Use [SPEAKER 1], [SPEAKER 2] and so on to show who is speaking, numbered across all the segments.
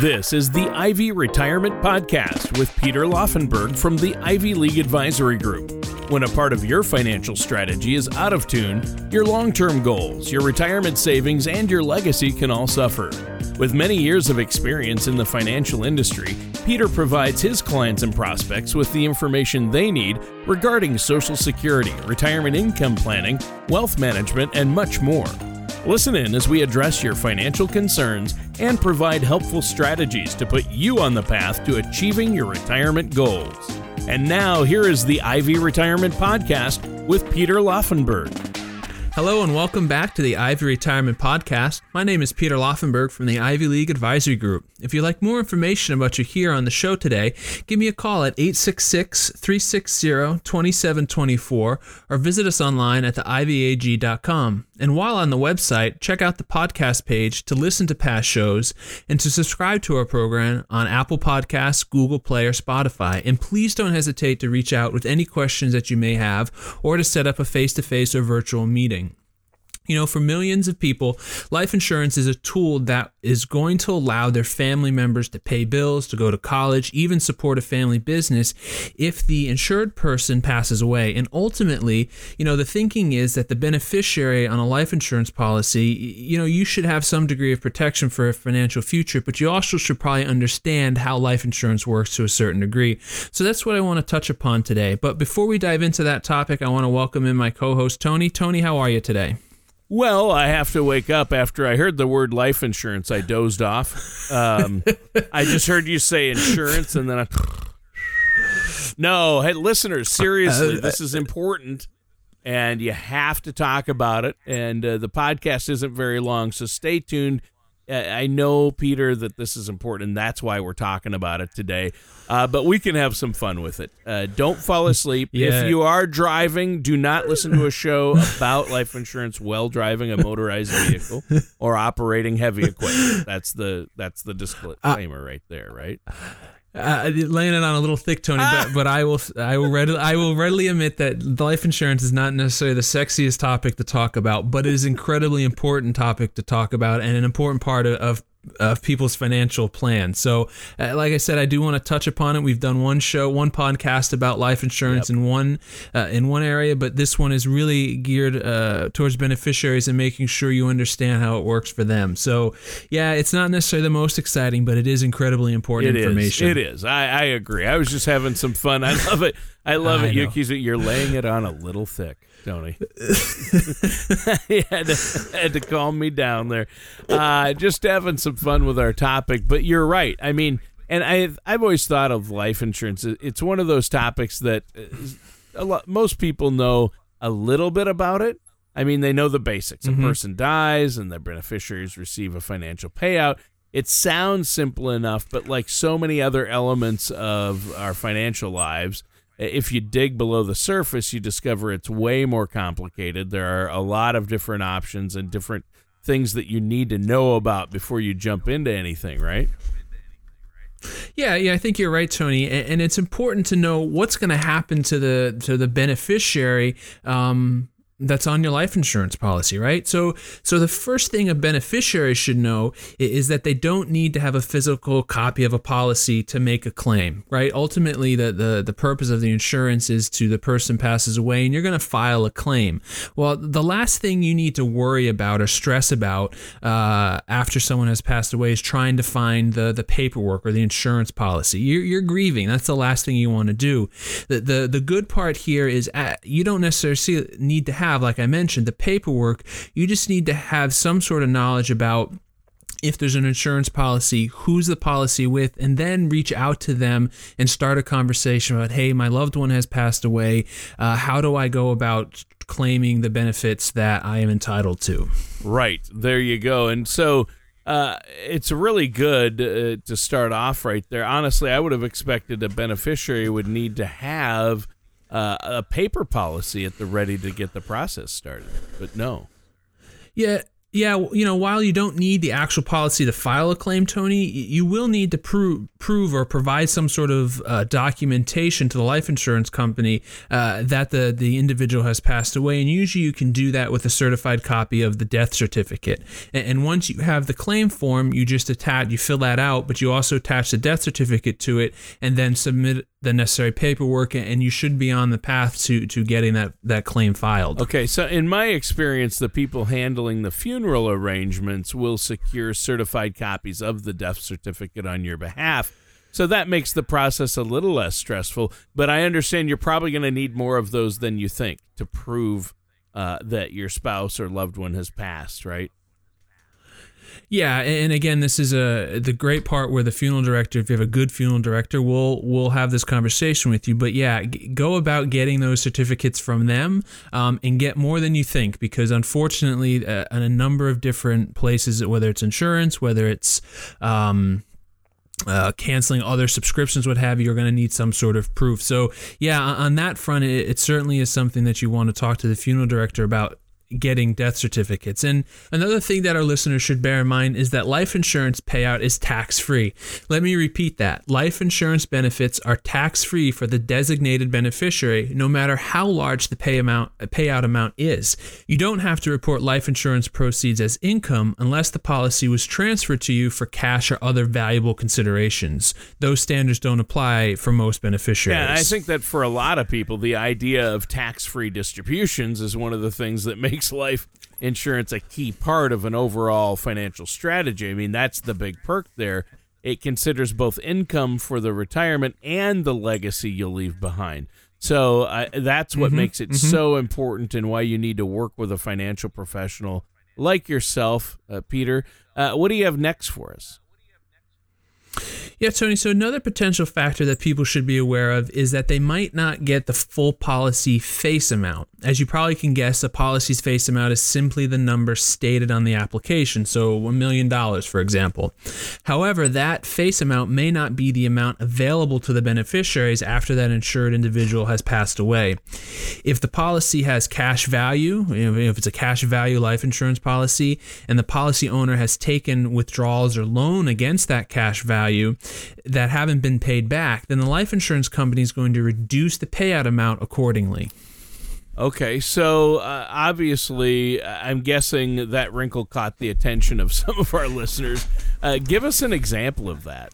[SPEAKER 1] This is the Ivy Retirement Podcast with Peter Laufenberg from the Ivy League Advisory Group. When a part of your financial strategy is out of tune, your long term goals, your retirement savings, and your legacy can all suffer. With many years of experience in the financial industry, Peter provides his clients and prospects with the information they need regarding Social Security, retirement income planning, wealth management, and much more. Listen in as we address your financial concerns and provide helpful strategies to put you on the path to achieving your retirement goals. And now, here is the Ivy Retirement Podcast with Peter Laufenberg.
[SPEAKER 2] Hello and welcome back to the Ivy Retirement Podcast. My name is Peter Laufenberg from the Ivy League Advisory Group. If you'd like more information about you here on the show today, give me a call at 866 360 2724 or visit us online at theivyag.com. And while on the website, check out the podcast page to listen to past shows and to subscribe to our program on Apple Podcasts, Google Play, or Spotify. And please don't hesitate to reach out with any questions that you may have or to set up a face to face or virtual meeting. You know, for millions of people, life insurance is a tool that is going to allow their family members to pay bills, to go to college, even support a family business if the insured person passes away. And ultimately, you know, the thinking is that the beneficiary on a life insurance policy, you know, you should have some degree of protection for a financial future, but you also should probably understand how life insurance works to a certain degree. So that's what I want to touch upon today. But before we dive into that topic, I want to welcome in my co host, Tony. Tony, how are you today?
[SPEAKER 1] Well, I have to wake up after I heard the word life insurance. I dozed off. Um, I just heard you say insurance, and then I. No, hey, listeners, seriously, this is important, and you have to talk about it. And uh, the podcast isn't very long, so stay tuned. I know, Peter, that this is important, and that's why we're talking about it today. Uh, but we can have some fun with it. Uh, don't fall asleep. Yeah. If you are driving, do not listen to a show about life insurance while driving a motorized vehicle or operating heavy equipment. That's the that's the disclaimer right there, right?
[SPEAKER 2] Uh, laying it on a little thick, Tony. But, but I will I will readily I will readily admit that life insurance is not necessarily the sexiest topic to talk about, but it is incredibly important topic to talk about and an important part of, of of people's financial plan. So, uh, like I said, I do want to touch upon it. We've done one show, one podcast about life insurance yep. in one uh, in one area, but this one is really geared uh, towards beneficiaries and making sure you understand how it works for them. So, yeah, it's not necessarily the most exciting, but it is incredibly important
[SPEAKER 1] it
[SPEAKER 2] information.
[SPEAKER 1] Is. It is. I, I agree. I was just having some fun. I love it. I love I it. You, you're laying it on a little thick. Tony. he had to, had to calm me down there. Uh, just having some fun with our topic, but you're right. I mean, and I've I've always thought of life insurance. It's one of those topics that a lot most people know a little bit about it. I mean, they know the basics. Mm-hmm. A person dies, and their beneficiaries receive a financial payout. It sounds simple enough, but like so many other elements of our financial lives if you dig below the surface, you discover it's way more complicated. There are a lot of different options and different things that you need to know about before you jump into anything, right?
[SPEAKER 2] Yeah, yeah, I think you're right, Tony, and, it's important to know what's going to happen to the to the beneficiary um, that's on your life insurance policy, right? So, so the first thing a beneficiary should know is that they don't need to have a physical copy of a policy to make a claim, right? Ultimately, the the, the purpose of the insurance is to the person passes away and you're going to file a claim. Well, the last thing you need to worry about or stress about uh, after someone has passed away is trying to find the the paperwork or the insurance policy. You're, you're grieving. That's the last thing you want to do. The the the good part here is at, uh, you don't necessarily need to have have, like I mentioned, the paperwork. You just need to have some sort of knowledge about if there's an insurance policy, who's the policy with, and then reach out to them and start a conversation about, hey, my loved one has passed away. Uh, how do I go about claiming the benefits that I am entitled to?
[SPEAKER 1] Right. There you go. And so uh, it's really good uh, to start off right there. Honestly, I would have expected a beneficiary would need to have uh, a paper policy at the ready to get the process started. But no.
[SPEAKER 2] Yeah, Yeah, you know, while you don't need the actual policy to file a claim, Tony, you will need to prove, prove or provide some sort of uh, documentation to the life insurance company uh, that the, the individual has passed away. And usually you can do that with a certified copy of the death certificate. And, and once you have the claim form, you just attach, you fill that out, but you also attach the death certificate to it and then submit the necessary paperwork and you should be on the path to to getting that that claim filed.
[SPEAKER 1] Okay, so in my experience the people handling the funeral arrangements will secure certified copies of the death certificate on your behalf. So that makes the process a little less stressful, but I understand you're probably going to need more of those than you think to prove uh, that your spouse or loved one has passed, right?
[SPEAKER 2] Yeah, and again, this is a the great part where the funeral director, if you have a good funeral director, will will have this conversation with you. But yeah, go about getting those certificates from them um, and get more than you think, because unfortunately, uh, in a number of different places, whether it's insurance, whether it's um, uh, canceling other subscriptions, what have you, you're going to need some sort of proof. So, yeah, on that front, it, it, certainly is something that you want to talk to the funeral director about getting death certificates. And another thing that our listeners should bear in mind is that life insurance payout is tax free. Let me repeat that. Life insurance benefits are tax free for the designated beneficiary, no matter how large the pay amount, payout amount is. You don't have to report life insurance proceeds as income unless the policy was transferred to you for cash or other valuable considerations. Those standards don't apply for most beneficiaries.
[SPEAKER 1] Yeah, I think that for a lot of people, the idea of tax free distributions is one of the things that makes makes life insurance a key part of an overall financial strategy. I mean, that's the big perk there. It considers both income for the retirement and the legacy you'll leave behind. So uh, that's what mm-hmm, makes it mm-hmm. so important and why you need to work with a financial professional like yourself, uh, Peter. Uh, what do you have next for us?
[SPEAKER 2] Yeah, Tony. So, another potential factor that people should be aware of is that they might not get the full policy face amount. As you probably can guess, a policy's face amount is simply the number stated on the application, so $1 million, for example. However, that face amount may not be the amount available to the beneficiaries after that insured individual has passed away. If the policy has cash value, if it's a cash value life insurance policy, and the policy owner has taken withdrawals or loan against that cash value, that haven't been paid back, then the life insurance company is going to reduce the payout amount accordingly.
[SPEAKER 1] Okay, so uh, obviously, uh, I'm guessing that wrinkle caught the attention of some of our listeners. Uh, give us an example of that.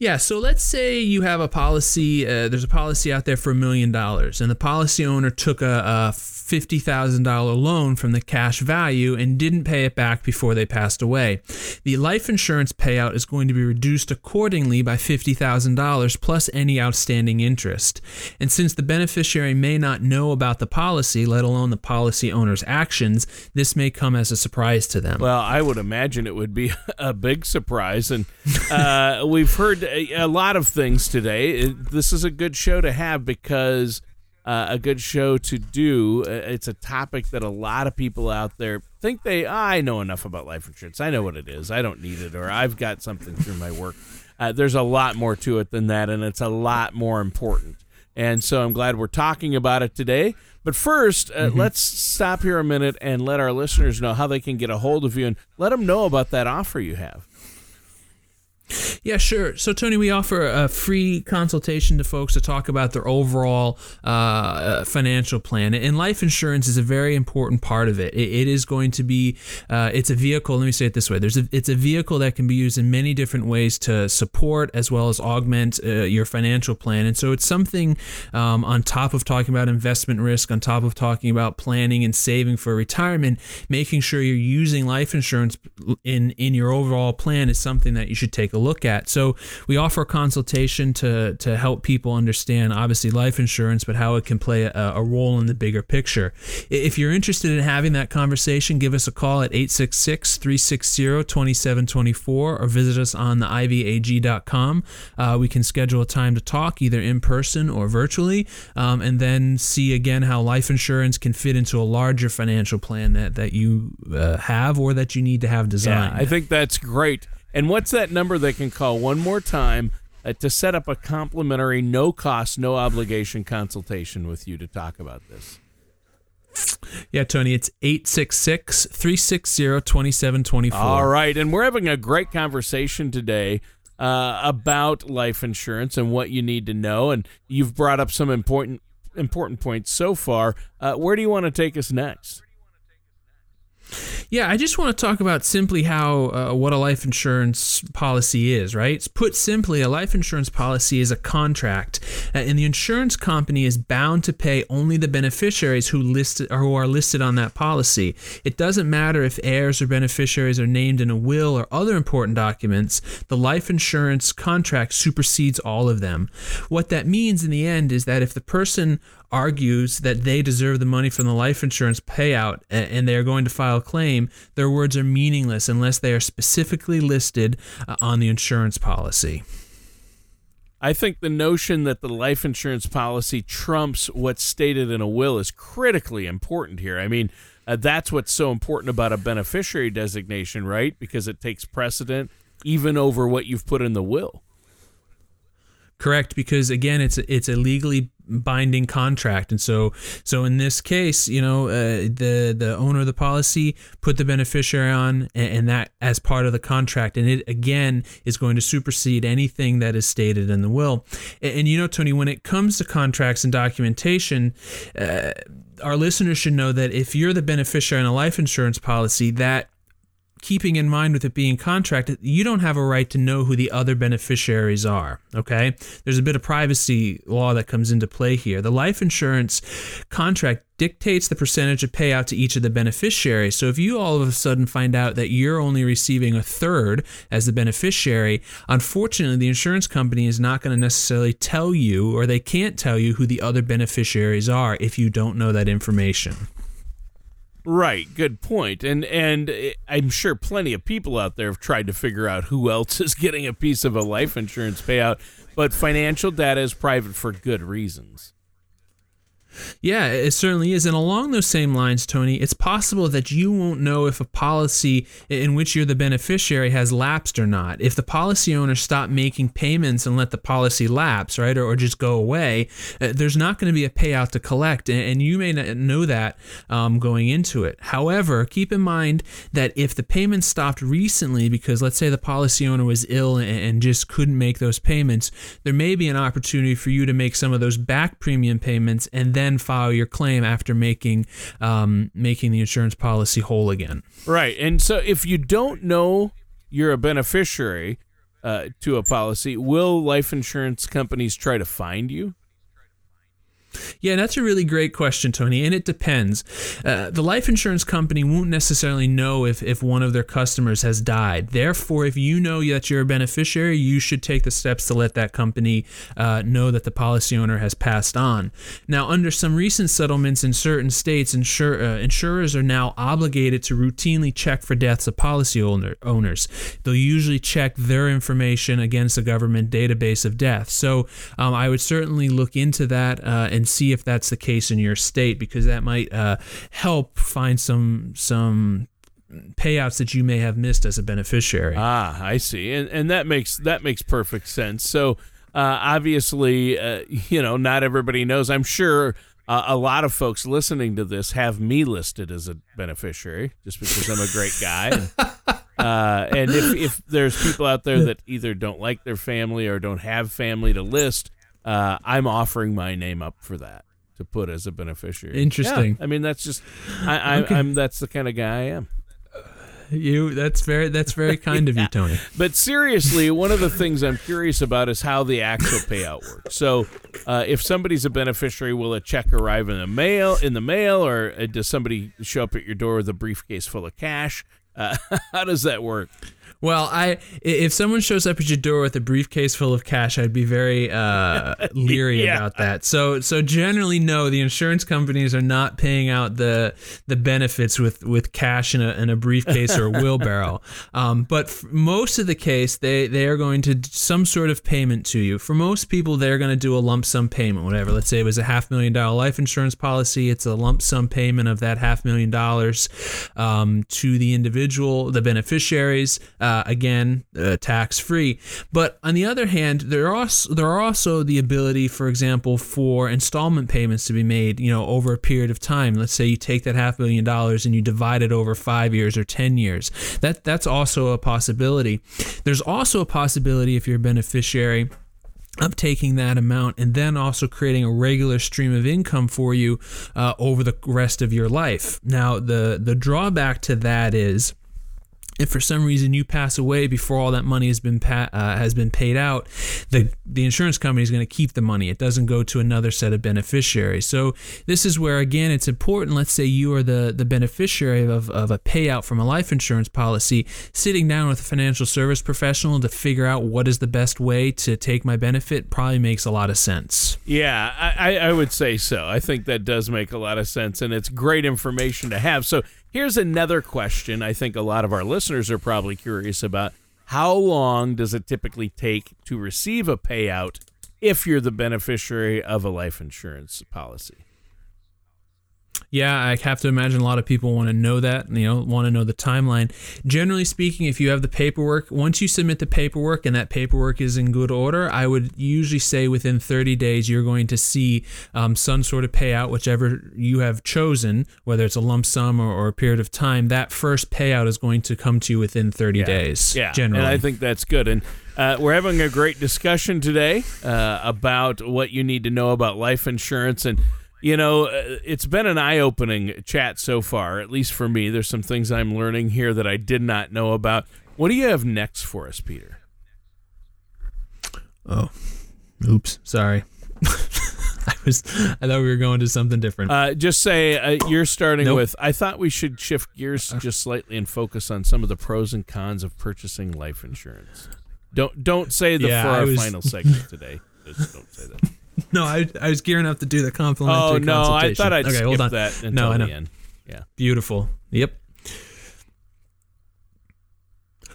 [SPEAKER 2] Yeah, so let's say you have a policy, uh, there's a policy out there for a million dollars, and the policy owner took a, a $50,000 loan from the cash value and didn't pay it back before they passed away. The life insurance payout is going to be reduced accordingly by $50,000 plus any outstanding interest. And since the beneficiary may not know about the policy, let alone the policy owner's actions, this may come as a surprise to them.
[SPEAKER 1] Well, I would imagine it would be a big surprise. And uh, we've heard a lot of things today. This is a good show to have because uh, a good show to do. Uh, it's a topic that a lot of people out there think they, oh, I know enough about life insurance. I know what it is. I don't need it, or I've got something through my work. Uh, there's a lot more to it than that, and it's a lot more important. And so I'm glad we're talking about it today. But first, uh, mm-hmm. let's stop here a minute and let our listeners know how they can get a hold of you and let them know about that offer you have.
[SPEAKER 2] Yeah, sure. So, Tony, we offer a free consultation to folks to talk about their overall uh, uh, financial plan, and life insurance is a very important part of it. it, is going to be, uh, it's a vehicle. Let me say it this way: there's a, it's a vehicle that can be used in many different ways to support as well as augment uh, your financial plan, and so it's something um, on top of talking about investment risk, on top of talking about planning and saving for retirement, making sure you're using life insurance in in your overall plan is something that you should take a look at. So we offer consultation to to help people understand obviously life insurance, but how it can play a, a role in the bigger picture. If you're interested in having that conversation, give us a call at 866-360-2724 or visit us on the ivyag.com. Uh, we can schedule a time to talk either in person or virtually, um, and then see again how life insurance can fit into a larger financial plan that that you uh, have or that you need to have designed.
[SPEAKER 1] Yeah, I think that's great. And what's that number they can call one more time uh, to set up a complimentary, no cost, no obligation consultation with you to talk about this?
[SPEAKER 2] Yeah, Tony, it's 866 360 2724.
[SPEAKER 1] All right. And we're having a great conversation today uh, about life insurance and what you need to know. And you've brought up some important important points so far. Uh, where do you want to take us next?
[SPEAKER 2] Yeah, I just want to talk about simply how uh, what a life insurance policy is, right? Put simply, a life insurance policy is a contract, and the insurance company is bound to pay only the beneficiaries who listed or who are listed on that policy. It doesn't matter if heirs or beneficiaries are named in a will or other important documents. The life insurance contract supersedes all of them. What that means in the end is that if the person argues that they deserve the money from the life insurance payout and they are going to file a claim, their words are meaningless unless they are specifically listed uh, on the insurance policy.
[SPEAKER 1] I think the notion that the life insurance policy trumps what's stated in a will is critically important here. I mean, uh, that's what's so important about a beneficiary designation, right? Because it takes precedent even over what you've put in the will.
[SPEAKER 2] Correct, because again, it's it's a legally binding contract, and so so in this case, you know, uh, the the owner of the policy put the beneficiary on, and, and, that as part of the contract, and it again is going to supersede anything that is stated in the will. And, and you know, Tony, when it comes to contracts and documentation. Uh, our listeners should know that if you're the beneficiary in a life insurance policy, that keeping in mind with it being contracted, you don't have a right to know who the other beneficiaries are. Okay. There's a bit of privacy law that comes into play here. The life insurance contract dictates the percentage of payout to each of the beneficiaries. So if you all of a sudden find out that you're only receiving a third as the beneficiary, unfortunately, the insurance company is not going to necessarily tell you, or they can't tell you who the other beneficiaries are if you don't know that information.
[SPEAKER 1] Right, good point. And and eh, I'm sure plenty of people out there have tried to figure out who else is getting a piece of a life insurance payout, but financial data is private for good reasons.
[SPEAKER 2] Yeah, it certainly is. And along those same lines, Tony, it's possible that you won't know if a policy in which you're the beneficiary has lapsed or not. If the policy owner stopped making payments and let the policy lapse, right, or, or just go away, uh, there's not going to be a payout to collect. And, and you may not know that um, going into it. However, keep in mind that if the payments stopped recently because, let's say, the policy owner was ill and, and just couldn't make those payments, there may be an opportunity for you to make some of those back premium payments and then file your claim after making um, making the insurance policy whole again.
[SPEAKER 1] Right, and so if you don't know you're a beneficiary uh, to a policy, will life insurance companies try to find you?
[SPEAKER 2] Yeah, that's a really great question, Tony, and it depends. Uh, the life insurance company won't necessarily know if, if one of their customers has died. Therefore, if you know that you're a beneficiary, you should take the steps to let that company uh, know that the policy owner has passed on. Now, under some recent settlements in certain states, insur- uh, insurers are now obligated to routinely check for deaths of policy owner- owners. They'll usually check their information against a government database of deaths. So um, I would certainly look into that uh, and see if that's the case in your state because that might uh, help find some some payouts that you may have missed as a beneficiary.
[SPEAKER 1] Ah, I see, and and that makes that makes perfect sense. So uh, obviously, uh, you know, not everybody knows. I'm sure. Uh, a lot of folks listening to this have me listed as a beneficiary just because I'm a great guy. And, uh, and if, if there's people out there that either don't like their family or don't have family to list, uh, I'm offering my name up for that to put as a beneficiary.
[SPEAKER 2] Interesting.
[SPEAKER 1] Yeah, I mean, that's just I, I, okay. I'm that's the kind of guy I am.
[SPEAKER 2] You that's very that's very kind of you, Tony.
[SPEAKER 1] But seriously, one of the things I'm curious about is how the actual payout works. So, uh, if somebody's a beneficiary, will a check arrive in the mail in the mail, or uh, does somebody show up at your door with a briefcase full of cash? Uh, how does that work?
[SPEAKER 2] Well, I if someone shows up at your door with a briefcase full of cash, I'd be very uh, leery yeah. about that. So so generally, no, the insurance companies are not paying out the the benefits with with cash in a, in a briefcase or a wheelbarrow. Um, but most of the case, they they are going to some sort of payment to you. For most people, they're going to do a lump sum payment, whatever. Let's say it was a half million dollar life insurance policy. It's a lump sum payment of that half million dollars um, to the individual, the beneficiaries. Uh, again, uh, tax free. But on the other hand, there are also, there are also the ability, for example, for installment payments to be made, you know, over a period of time. Let's say you take that half million dollars and you divide it over five years or ten years. That that's also a possibility. There's also a possibility if you're a beneficiary of taking that amount and then also creating a regular stream of income for you uh, over the rest of your life. Now, the the drawback to that is if for some reason you pass away before all that money has been pa- uh, has been paid out, the the insurance company is going to keep the money. It doesn't go to another set of beneficiaries. So this is where again it's important. Let's say you are the the beneficiary of, of a payout from a life insurance policy. Sitting down with a financial service professional to figure out what is the best way to take my benefit probably makes a lot of sense.
[SPEAKER 1] Yeah, I, I would say so. I think that does make a lot of sense, and it's great information to have. So Here's another question I think a lot of our listeners are probably curious about. How long does it typically take to receive a payout if you're the beneficiary of a life insurance policy?
[SPEAKER 2] Yeah, I have to imagine a lot of people want to know that, you know, want to know the timeline. Generally speaking, if you have the paperwork, once you submit the paperwork and that paperwork is in good order, I would usually say within 30 days you're going to see um, some sort of payout, whichever you have chosen, whether it's a lump sum or, or, a period of time. That first payout is going to come to you within 30
[SPEAKER 1] yeah.
[SPEAKER 2] days.
[SPEAKER 1] Yeah,
[SPEAKER 2] generally.
[SPEAKER 1] and I think that's good. And uh, we're having a great discussion today uh, about what you need to know about life insurance and you know, uh, it's been an eye opening chat so far, at least for me. There's some things I'm learning here that I did not know about. What do you have next for us, Peter?
[SPEAKER 2] Oh, oops. Sorry. I was I thought we were going to something different.
[SPEAKER 1] Uh, just say uh, you're starting nope. with. I thought we should shift gears uh. just slightly and focus on some of the pros and cons of purchasing life insurance. Don't don't say the yeah, for our was... final segment today. Just don't say that.
[SPEAKER 2] no, I, I was gearing up to do the complimentary. Oh no, I
[SPEAKER 1] thought I'd okay, hold on. that until no, I know. the end. Yeah,
[SPEAKER 2] beautiful. Yep.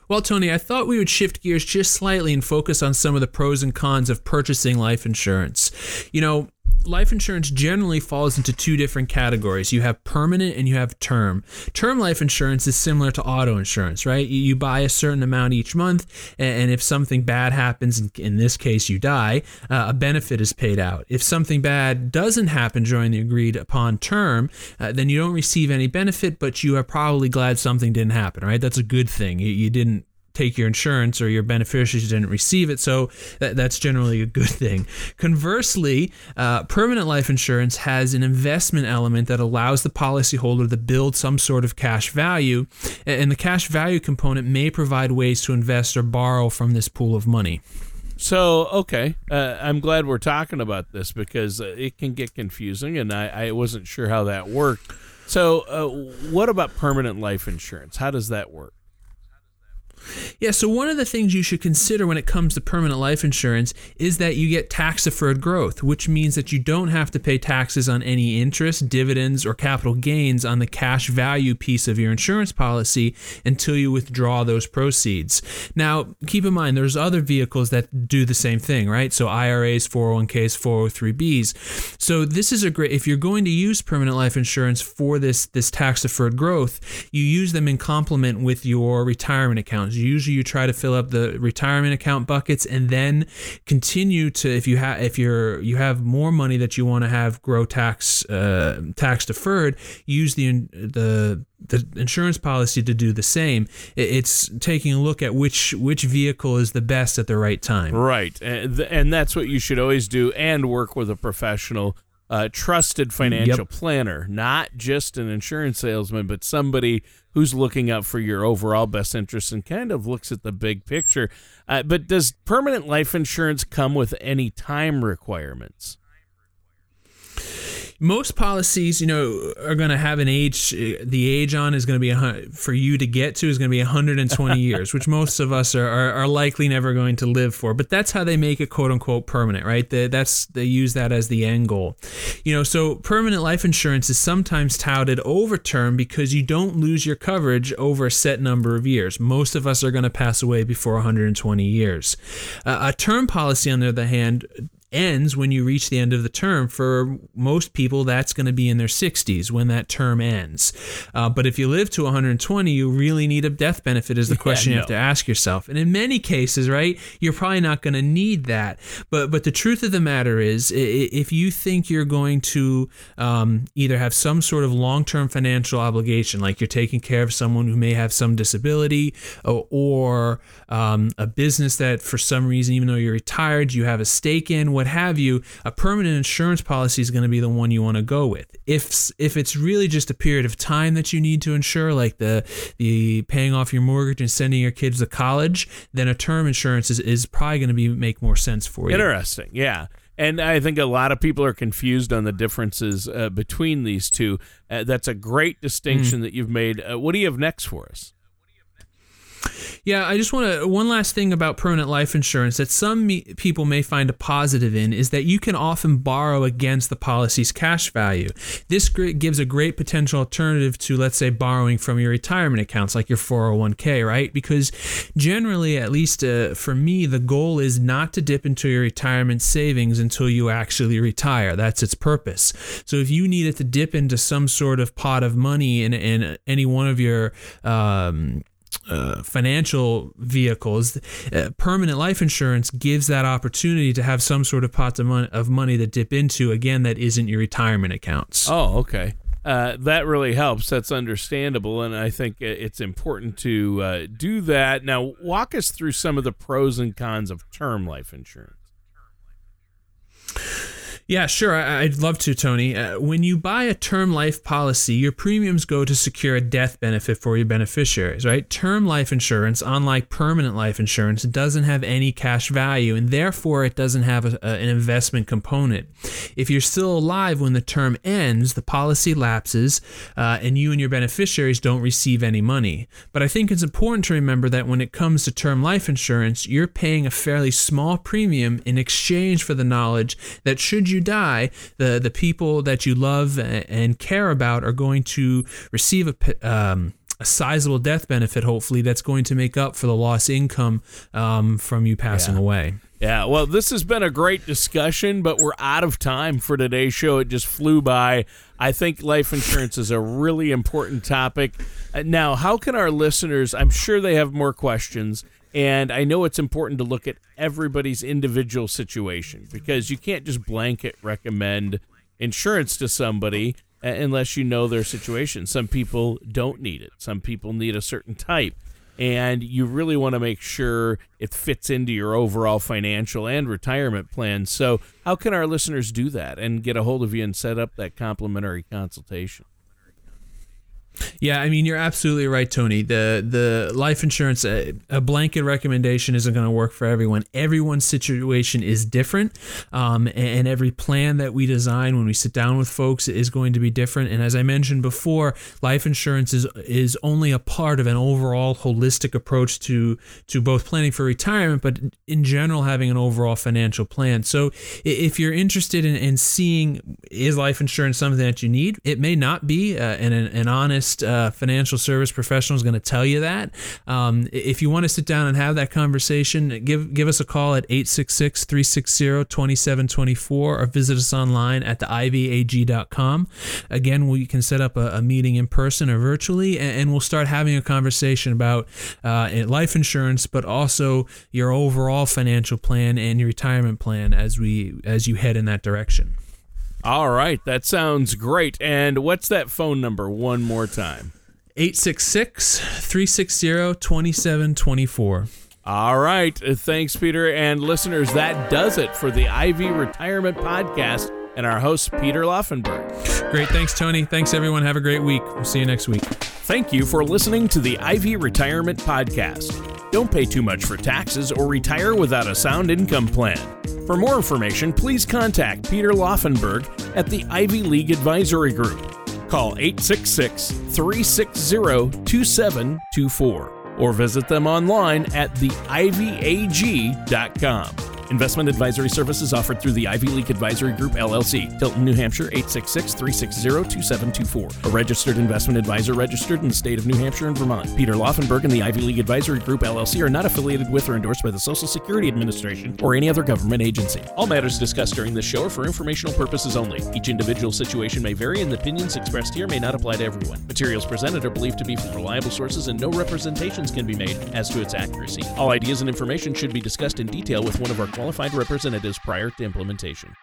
[SPEAKER 2] Well, Tony, I thought we would shift gears just slightly and focus on some of the pros and cons of purchasing life insurance. You know, life insurance generally falls into two different categories. You have permanent and you have term. Term life insurance is similar to auto insurance, right? You, buy a certain amount each month, and, if something bad happens, in this case you die, uh, a benefit is paid out. If something bad doesn't happen during the agreed upon term, uh, then you don't receive any benefit, but you are probably glad something didn't happen, right? That's a good thing. You, you didn't take your insurance or your beneficiaries didn't receive it. So that, that's generally a good thing. Conversely, uh, permanent life insurance has an investment element that allows the policyholder to build some sort of cash value, and the cash value component may provide ways to invest or borrow from this pool of money.
[SPEAKER 1] So, okay, uh, I'm glad we're talking about this because uh, it can get confusing, and I, I wasn't sure how that worked. So, uh, what about permanent life insurance? How does that work?
[SPEAKER 2] Yeah, so one of the things you should consider when it comes to permanent life insurance is that you get tax deferred growth, which means that you don't have to pay taxes on any interest, dividends, or capital gains on the cash value piece of your insurance policy until you withdraw those proceeds. Now, keep in mind, there's other vehicles that do the same thing, right? So IRAs, 401ks, 403bs. So this is a great if you're going to use permanent life insurance for this this tax deferred growth, you use them in complement with your retirement Usually, you try to fill up the retirement account buckets and then continue to if you have if you're you have more money that you want to have grow tax uh, tax deferred, use the the the insurance policy to do the same. It's taking a look at which which vehicle is the best at the right time.
[SPEAKER 1] Right, and, and that's what you should always do, and work with a professional uh, trusted financial yep. planner, not just an insurance salesman, but somebody who's looking out for your overall best interest and kind of looks at the big picture. Uh, but does permanent life insurance come with any time requirements?
[SPEAKER 2] Most policies, you know, are going to have an age. The age on is going to be a, for you to get to is going to be 120 years, which most of us are, are, are, likely never going to live for. But that's how they make it quote unquote permanent, right? They, that's they use that as the end goal. You know, so permanent life insurance is sometimes touted over term because you don't lose your coverage over a set number of years. Most of us are going to pass away before 120 years. Uh, a term policy, on the other hand, ends when you reach the end of the term. For most people, that's going to be in their 60s when that term ends. Uh, but if you live to 120, you really need a death benefit, is the question yeah, no. you have to ask yourself. And in many cases, right, you're probably not going to need that. But but the truth of the matter is, if you think you're going to um, either have some sort of long-term financial obligation, like you're taking care of someone who may have some disability, or, or um, a business that for some reason, even though you're retired, you have a stake in, what have you, a permanent insurance policy is going to be the one you want to go with. If if it's really just a period of time that you need to insure, like the the paying off your mortgage and sending your kids to college, then a term insurance is, is probably going to be make more sense for you.
[SPEAKER 1] Interesting, yeah. And I think a lot of people are confused on the differences uh, between these two. Uh, that's a great distinction mm. that you've made. Uh, what do you have next for us?
[SPEAKER 2] Yeah, I just want to one last thing about permanent life insurance that some me, people may find a positive in is that you can often borrow against the policy's cash value. This gives a great potential alternative to let's say borrowing from your retirement accounts like your 401k, right? Because generally, at least uh, for me, the goal is not to dip into your retirement savings until you actually retire. That's its purpose. So if you needed to dip into some sort of pot of money in, in any one of your um, uh, financial vehicles, uh, permanent life insurance gives that opportunity to have some sort of pot of money, of money to dip into. Again, that isn't your retirement accounts.
[SPEAKER 1] Oh, okay. Uh, that really helps. That's understandable, and I think it's important to uh, do that. Now, walk us through some of the pros and cons of term life insurance.
[SPEAKER 2] Yeah, sure. I, would love to, Tony. Uh, when you buy a term life policy, your premiums go to secure a death benefit for your beneficiaries, right? Term life insurance, unlike permanent life insurance, doesn't have any cash value and therefore it doesn't have a, a, an investment component. If you're still alive when the term ends, the policy lapses uh, and you and your beneficiaries don't receive any money. But I think it's important to remember that when it comes to term life insurance, you're paying a fairly small premium in exchange for the knowledge that should you you die, the the people that you love and care about are going to receive a um, a sizable death benefit, hopefully, that's going to make up for the lost income um, from you passing
[SPEAKER 1] yeah.
[SPEAKER 2] away.
[SPEAKER 1] Yeah, well, this has been a great discussion, but we're out of time for today's show. It just flew by. I think life insurance is a really important topic. Uh, now, how can our listeners, I'm sure they have more questions, and I know it's important to look at everybody's individual situation because you can't just blanket recommend insurance to somebody unless you know their situation. Some people don't need it, some people need a certain type. And you really want to make sure it fits into your overall financial and retirement plan. So, how can our listeners do that and get a hold of you and set up that complimentary consultation?
[SPEAKER 2] Yeah, I mean you're absolutely right, Tony. The the life insurance a, a blanket recommendation isn't going to work for everyone. Everyone's situation is different, um, and, and, every plan that we design when we sit down with folks is going to be different. And as I mentioned before, life insurance is is only a part of an overall holistic approach to to both planning for retirement, but in general having an overall financial plan. So if you're interested in, in seeing is life insurance something that you need, it may not be, uh, an, an honest uh, financial service professional is going to tell you that. Um, if you want to sit down and have that conversation, give give us a call at 866-360-2724 or visit us online at theivyag.com. Again, we can set up a, a meeting in person or virtually, and, and, we'll start having a conversation about uh, life insurance, but also your overall financial plan and your retirement plan as we as you head in that direction.
[SPEAKER 1] All right, that sounds great. And what's that phone number one more time?
[SPEAKER 2] 866 360 2724.
[SPEAKER 1] All right. Uh, thanks, Peter. And listeners, that does it for the Ivy Retirement Podcast and our host, Peter Laufenberg.
[SPEAKER 2] Great. Thanks, Tony. Thanks, everyone. Have a great week. We'll see you next week.
[SPEAKER 1] Thank you for listening to the Ivy Retirement Podcast. Don't pay too much for taxes or retire without a sound income plan. For more information, please contact Peter Laufenberg at the Ivy League Advisory Group. Call 866 360 2724 or visit them online at theivyag.com. Investment advisory services offered through the Ivy League Advisory Group, LLC, Tilton, New Hampshire, 866 360 2724. A registered investment advisor registered in the state of New Hampshire and Vermont. Peter Laufenberg and the Ivy League Advisory Group, LLC are not affiliated with or endorsed by the Social Security Administration or any other government agency. All matters discussed during this show are for informational purposes only. Each individual situation may vary, and the opinions expressed here may not apply to everyone. Materials presented are believed to be from reliable sources, and no representations can be made as to its accuracy. All ideas and information should be discussed in detail with one of our qualified representatives prior to implementation.